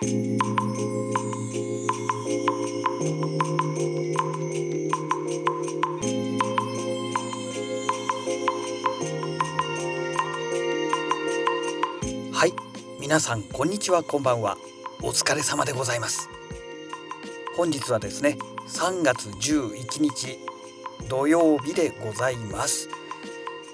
はい皆さんこんにちはこんばんは。お疲れ様でございます。本日はですね3月11日土曜日でございます。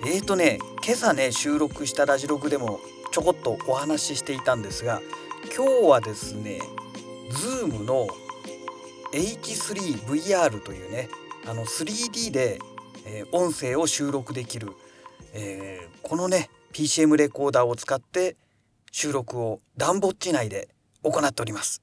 えーとね今朝ね収録したラジログでもちょこっとお話ししていたんですが今日はですね Zoom の H3VR というねあの 3D で、えー、音声を収録できる、えー、このね PCM レコーダーを使って収録をダンボッチ内で行っております。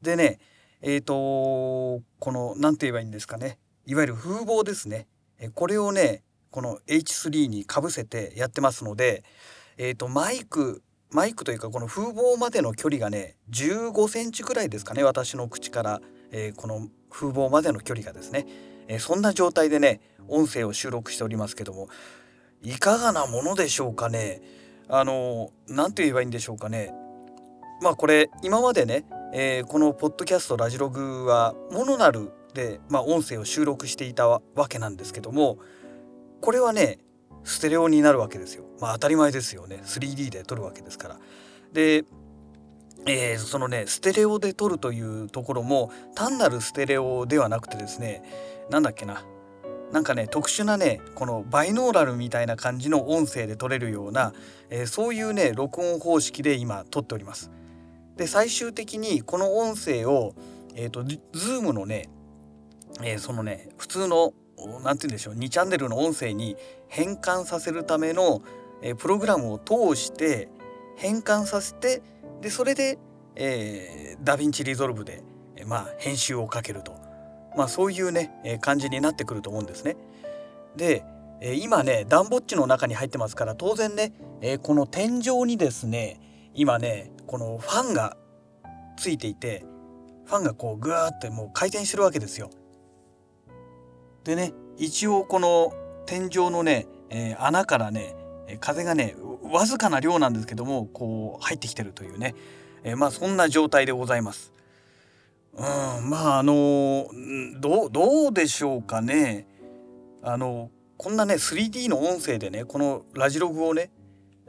でねえっ、ー、とこの何て言えばいいんですかねいわゆる風貌ですねこれをねこの H3 にかぶせてやってますので、えーと、マイクマイクというかこの風貌までの距離がね15センチくらいですかね私の口から、えー、この風貌までの距離がですね、えー、そんな状態でね音声を収録しておりますけども。いかがなものでしょうかね。あの何て言えばいいんでしょうかね。まあこれ今までね、えー、このポッドキャストラジログはモノナルで、まあ、音声を収録していたわけなんですけども。これはねステレオになるわけですよ。まあ当たり前ですよね 3D で撮るわけですから。でえー、そのねステレオで撮るというところも単なるステレオではなくてですね何だっけななんかね特殊なねこのバイノーラルみたいな感じの音声で撮れるような、えー、そういうね録音方式で今撮っております。で最終的にこの音声をえっ、ー、と Zoom のね、えー、そのね普通の何て言うんでしょう2チャンネルの音声に変換させるための、えプログラムを通して変換させてでそれで、えー、 DaVinci Resolve で、えまあ、編集をかけると、まあ、そういうね、え感じになってくると思うんですね。で、え今ねダンボッチの中に入ってますから当然ね、えこの天井にですね今ねこのファンがついていてファンがこうグワーってもう回転してるわけですよ。でね一応この天井のね、えー、穴からね風がねわずかな量なんですけどもこう入ってきてるというね、えー、まあそんな状態でございます。うんまああのどどうでしょうかねあのこんなね 3D の音声でねこのラジログをね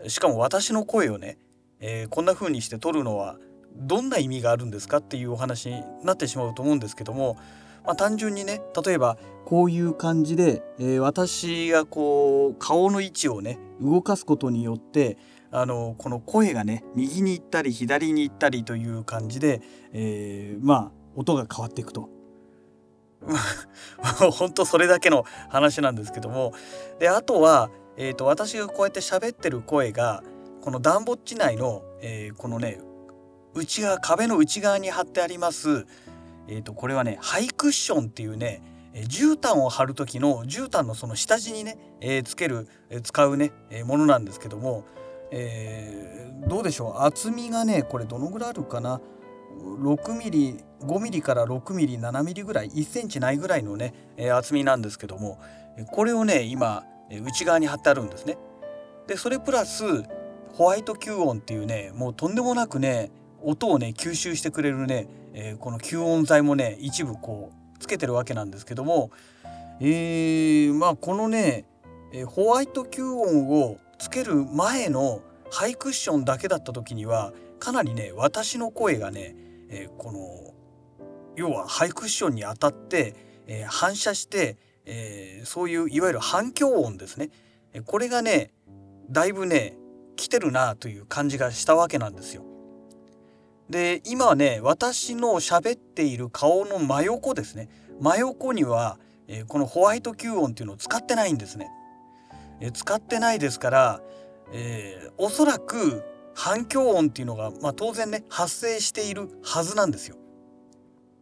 しかも私の声をね、えー、こんな風にして撮るのはどんな意味があるんですかっていうお話になってしまうと思うんですけどもまあ、単純にね例えばこういう感じで、えー、私がこう顔の位置をね動かすことによってあのこの声がね右に行ったり左に行ったりという感じで、えー、まあ音が変わっていくと。本当それだけの話なんですけどもであとは、えーと、私がこうやって喋ってる声がこの暖房地内の、えー、このね内側壁の内側に貼ってありますえー、とこれはねハイクッションっていうね絨毯を貼る時の絨毯のその下地にね、えー、つける、えー、使うね、えー、ものなんですけども、えー、どうでしょう？厚みがねこれどのぐらいあるかな？6ミリ5ミリから6ミリ7ミリぐらい1センチないぐらいのね、えー、厚みなんですけどもこれをね今内側に貼ってあるんですね。でそれプラスホワイト吸音っていうねもうとんでもなくね音をね吸収してくれるね、えー、この吸音材もね一部こうつけてるわけなんですけどもえー、まあこのね、えー、ホワイト吸音をつける前のハイクッションだけだった時にはかなりね私の声がね、えー、この要はハイクッションに当たって、えー、反射して、えー、そういういわゆる反響音ですねえこれがねだいぶね来てるなという感じがしたわけなんですよ。で今ね私の喋っている顔の真横ですね真横には、え、このホワイト吸音っていうのを使ってないんですね。え、使ってないですから、えー、おそらく反響音っていうのが、まあ、当然ね発生しているはずなんですよ。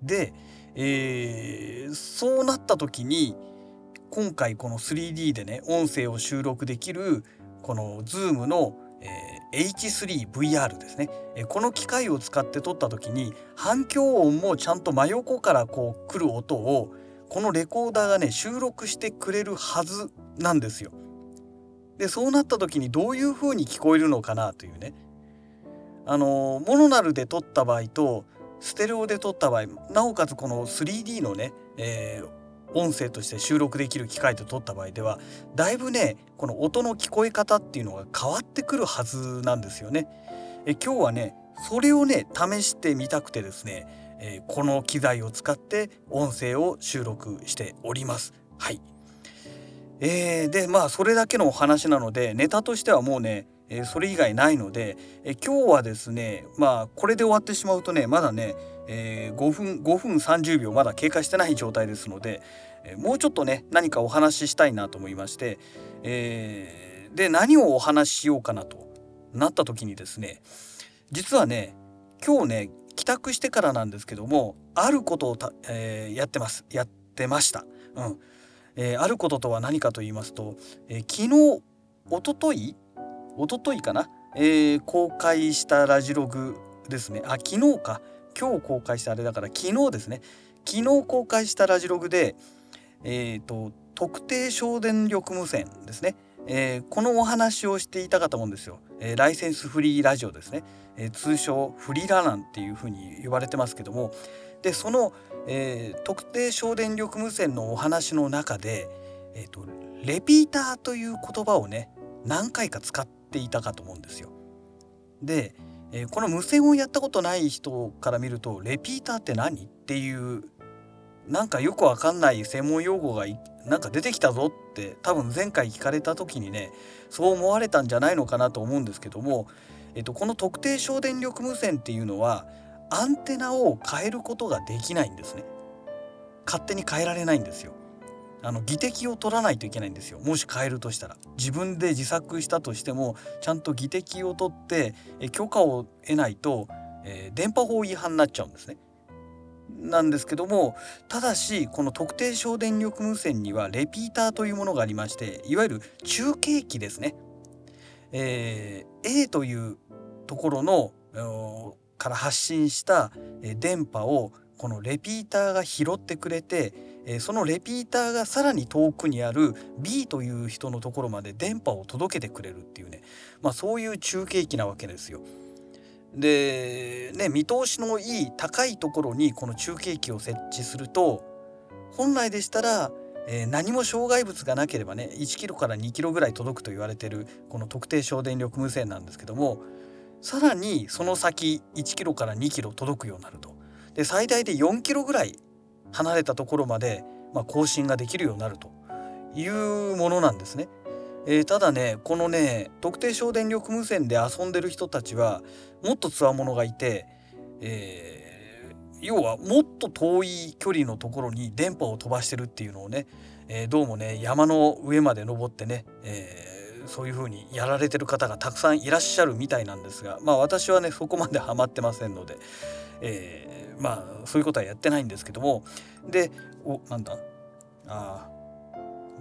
で、えー、そうなった時に今回この 3D でね音声を収録できるこの Zoom の、えー H3VR ですねこの機械を使って撮った時に反響音もちゃんと真横からこう来る音をこのレコーダーがね収録してくれるはずなんですよ。でそうなった時にどういう風に聞こえるのかなというねあのモノナルで撮った場合とステレオで撮った場合なおかつこの 3D のね、えー、音声として収録できる機械で撮った場合ではだいぶねこの音の聞こえ方っていうのが変わってくるはずなんですよね。え今日はねそれをね試してみたくてですね、えー、この機材を使って音声を収録しております。はい、えー、でまあそれだけのお話なのでネタとしてはもうねえー、それ以外ないので、えー、今日はですねまあこれで終わってしまうとねまだね、えー、5分5分30秒まだ経過してない状態ですので、えもうちょっとね何かお話ししたいなと思いまして、えで何をお話ししようかなとなった時にですね実はね今日ね帰宅してからなんですけどもあることをえやってますやってました。うんえあることとは何かと言いますと、え昨日おとといおとといかな、えー、公開したラジログですね。あ昨日か。今日公開したあれだから昨日ですね。昨日公開したラジログでえっ、ー、と特定省電力無線ですね、えー、このお話をしていたかと思うんですよ、えー、ライセンスフリーラジオですね、えー、通称フリラランっていうふうに言われてますけども。でその、えー、特定省電力無線のお話の中で、えーと、レピーターという言葉をね何回か使っていたかと思うんですよ。で、えー、この無線をやったことない人から見るとレピーターって何っていうなんかよくわかんない専門用語がなんか出てきたぞって多分前回聞かれた時にねそう思われたんじゃないのかなと思うんですけども、えっと、この特定省電力無線っていうのはアンテナを変えることができないんですね。勝手に変えられないんですよ。あの議的を取らないといけないんですよもし変えるとしたら自分で自作したとしてもちゃんと議的を取ってえ許可を得ないと、えー、電波法違反になっちゃうんですね。なんですけどもただしこの特定省電力無線にはレピーターというものがありましていわゆる中継機ですね。えー、A というところのから発信した電波をこのレピーターが拾ってくれてえそのレピーターがさらに遠くにある B という人のところまで電波を届けてくれるっていうね、まあ、そういう中継機なわけですよ。でね見通しのいい高いところにこの中継機を設置すると本来でしたら、え、何も障害物がなければね1キロから2キロぐらい届くと言われてるこの特定省電力無線なんですけどもさらにその先1キロから2キロ届くようになると。で最大で4キロぐらい離れたところまで、まあ、更新ができるようになるというものなんですね。えー、ただねこのね特定省電力無線で遊んでる人たちはもっとつわものがいて、えー、要はもっと遠い距離のところに電波を飛ばしてるっていうのをね、えー、どうもね山の上まで登ってね、えー、そういう風にやられてる方がたくさんいらっしゃるみたいなんですがまあ私はねそこまでハマってませんので、えまあそういうことはやってないんですけども。でおなんだ？あ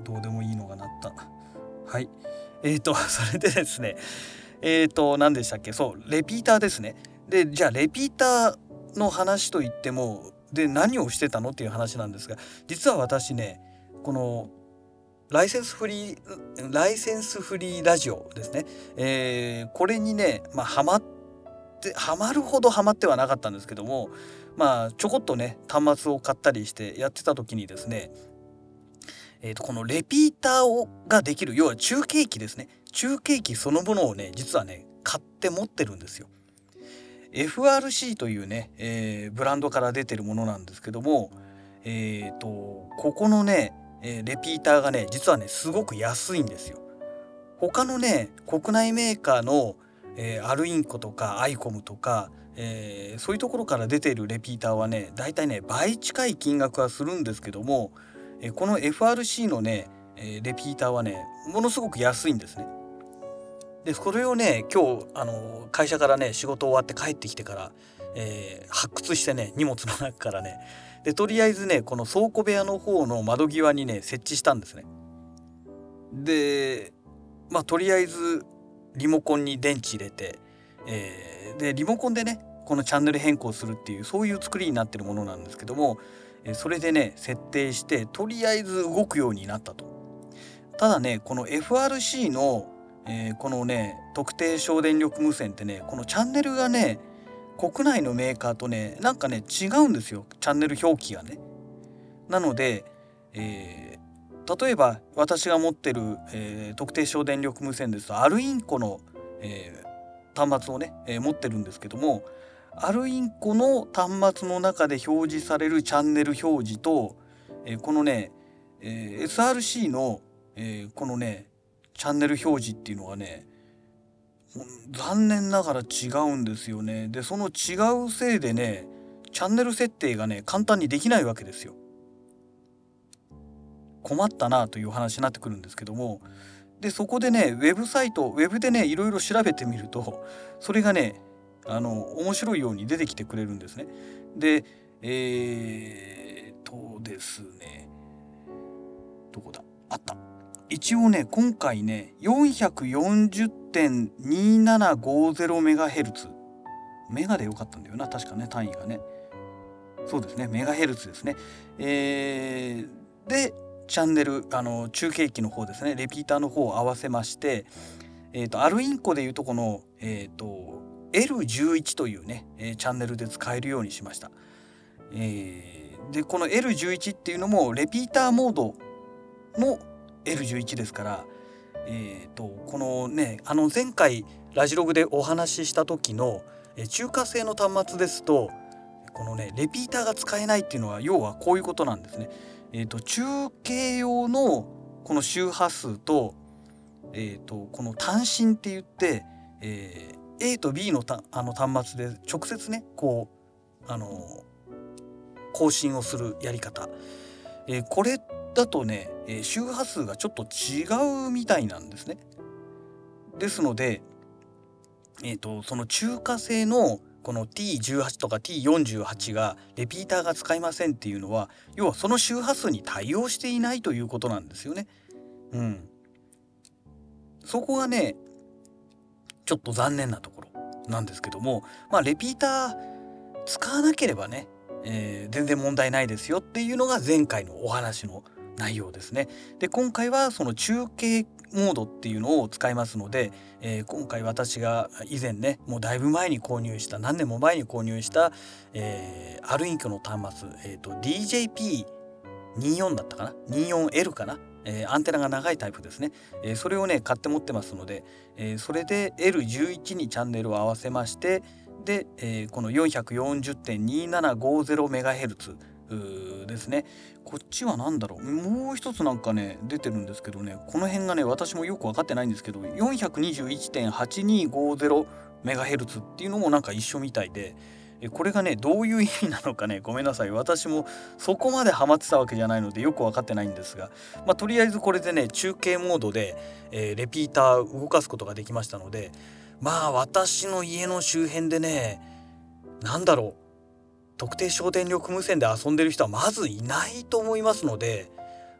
どうでもいいのがなった。はい。えーと それでですね。えーと何でしたっけ？そうレピーターですね。でじゃあレピーターの話といってもで何をしてたのっていう話なんですが実は私ねこのライセンスフリーライセンスフリーラジオですね、えー、これにねまあハマってハマるほどハマってはなかったんですけどもまあちょこっとね端末を買ったりしてやってた時にですねえー、とこのレピーターをができる要は中継機ですね中継機そのものをね実はね買って持ってるんですよ。FRC というね、えー、ブランドから出てるものなんですけどもえっ、ー、とここのね、えレピーターがね実はねすごく安いんですよ。他のね国内メーカーの、えアルインコとかアイコムとかえー、そういうところから出ているレピーターはねだいたいね倍近い金額はするんですけども、えー、この FRC のね、えー、レピーターはねものすごく安いんですね。でそれをね今日あの会社からね仕事終わって帰ってきてから、え発掘してね荷物の中からねでとりあえずねこの倉庫部屋の方の窓際にね設置したんですね。でまあとりあえずリモコンに電池入れて、えーでリモコンでねこのチャンネル変更するっていうそういう作りになってるものなんですけどもそれでね設定してとりあえず動くようになったと。ただねこの FRC のえー、このね特定省電力無線ってねこのチャンネルがね国内のメーカーとねなんかね違うんですよチャンネル表記がね。なので、えー、例えば私が持ってる、えー、特定省電力無線ですとアルインコの、えー、端末をね、え持ってるんですけどもアルインコの端末の中で表示されるチャンネル表示と、えこのね、え SRC の、えこのねチャンネル表示っていうのはね残念ながら違うんですよね。でその違うせいでねチャンネル設定がね簡単にできないわけですよ。困ったなという話になってくるんですけどもでそこでねウェブサイトウェブでねいろいろ調べてみるとそれがねあの面白いように出てきてくれるんですね。でえー、っとですねどこだ？あった。一応ね今回ね 440.2750MHz メガでよかったんだよな確かね単位がね。そうですねメガヘルツですね。えー、でチャンネルあの中継機の方ですねレピーターの方を合わせましてえっ、ー、とアルインコでいうとこのえっ、ー、と L11 というね、えチャンネルで使えるようにしました。えー、でこの L11 っていうのもレピーターモードの L11 ですから、えーと、このねあの前回ラジログでお話しした時のえ中華製の端末ですとこのねレピーターが使えないっていうのは要はこういうことなんですね。えーと、中継用のこの周波数と,、えーとこの単身って言って、えー、A と B のたあの端末で直接ねこうあの更新をするやり方、えー、これだとね、え、周波数がちょっと違うみたいなんですね。ですので、えーと、その中華製のこの T18 とか T48 がレピーターが使いませんっていうのは要はその周波数に対応していないということなんですよね。うん、そこがねちょっと残念なところなんですけどもまあレピーター使わなければね、えー、全然問題ないですよっていうのが前回のお話の内容ですね。で今回はその中継モードっていうのを使いますので、えー、今回私が以前ねもうだいぶ前に購入した何年も前に購入した、えー、アルインクの端末、えーと、DJP24 だったかな？24L かな？えー、アンテナが長いタイプですね、えー、それをね買って持ってますので、えー、それで L11 にチャンネルを合わせましてで、えこの 440.2750MHz ですね。こっちは何だろう？もう一つなんかね出てるんですけどね。この辺がね私もよく分かってないんですけど 421.8250MHz っていうのもなんか一緒みたいで、これがねどういう意味なのかねごめんなさい。私もそこまでハマってたわけじゃないのでよく分かってないんですが、まあ、とりあえずこれでね中継モードで、えー、レピーター動かすことができましたのでまあ私の家の周辺でね何だろう。特定省電力無線で遊んでる人はまずいないと思いますので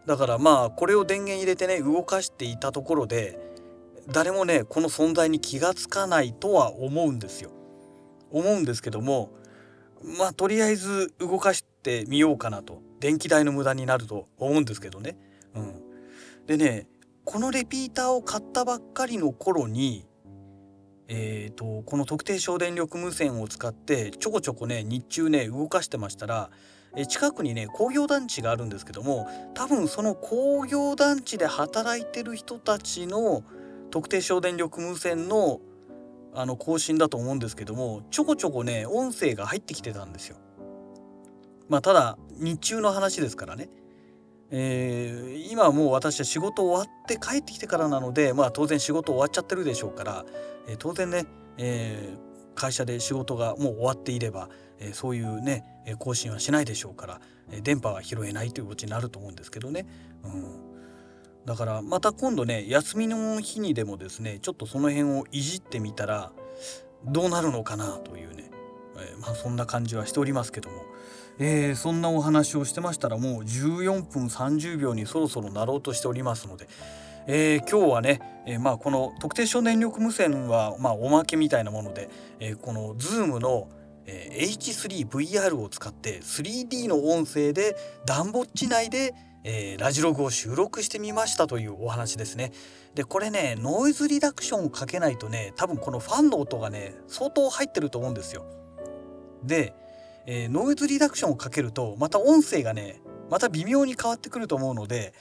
だからまあこれを電源入れてね動かしていたところで誰もねこの存在に気がつかないとは思うんですよ。思うんですけどもまあとりあえず動かしてみようかなと電気代の無駄になると思うんですけどね。うん、でねこのレピーターを買ったばっかりの頃にえーと、この特定省電力無線を使ってちょこちょこね日中ね動かしてましたらえ近くにね工業団地があるんですけども多分その工業団地で働いてる人たちの特定省電力無線のあの更新だと思うんですけどもちょこちょこね音声が入ってきてたんですよ。まあただ日中の話ですからね。えー、今はもう私は仕事終わって帰ってきてからなので、まあ、当然仕事終わっちゃってるでしょうから、えー、当然ね、えー、会社で仕事がもう終わっていれば、えそういうね更新はしないでしょうから、え電波は拾えないということになると思うんですけどね。うんだからまた今度ね休みの日にでもですねちょっとその辺をいじってみたらどうなるのかなというね、え、まあそんな感じはしておりますけども、えー、そんなお話をしてましたらもう14分30秒にそろそろなろうとしておりますので、えー、今日はね、えー、まあこの特定省電力無線はまあおまけみたいなもので、え、この Zoom のえ H3VR を使って 3D の音声で暖房地内でえー、ラジログを収録してみましたというお話ですね。でこれねノイズリダクションをかけないとね多分このファンの音がね相当入ってると思うんですよ。で、えー、ノイズリダクションをかけるとまた音声がねまた微妙に変わってくると思うので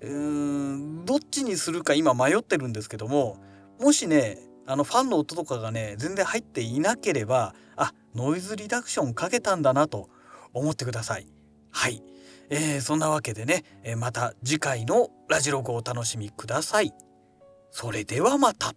うーんどっちにするか今迷ってるんですけどももしねあのファンの音とかがね全然入っていなければあノイズリダクションかけたんだなと思ってください。はい、えー、そんなわけでね、えまた次回のラジログをお楽しみください。それではまた。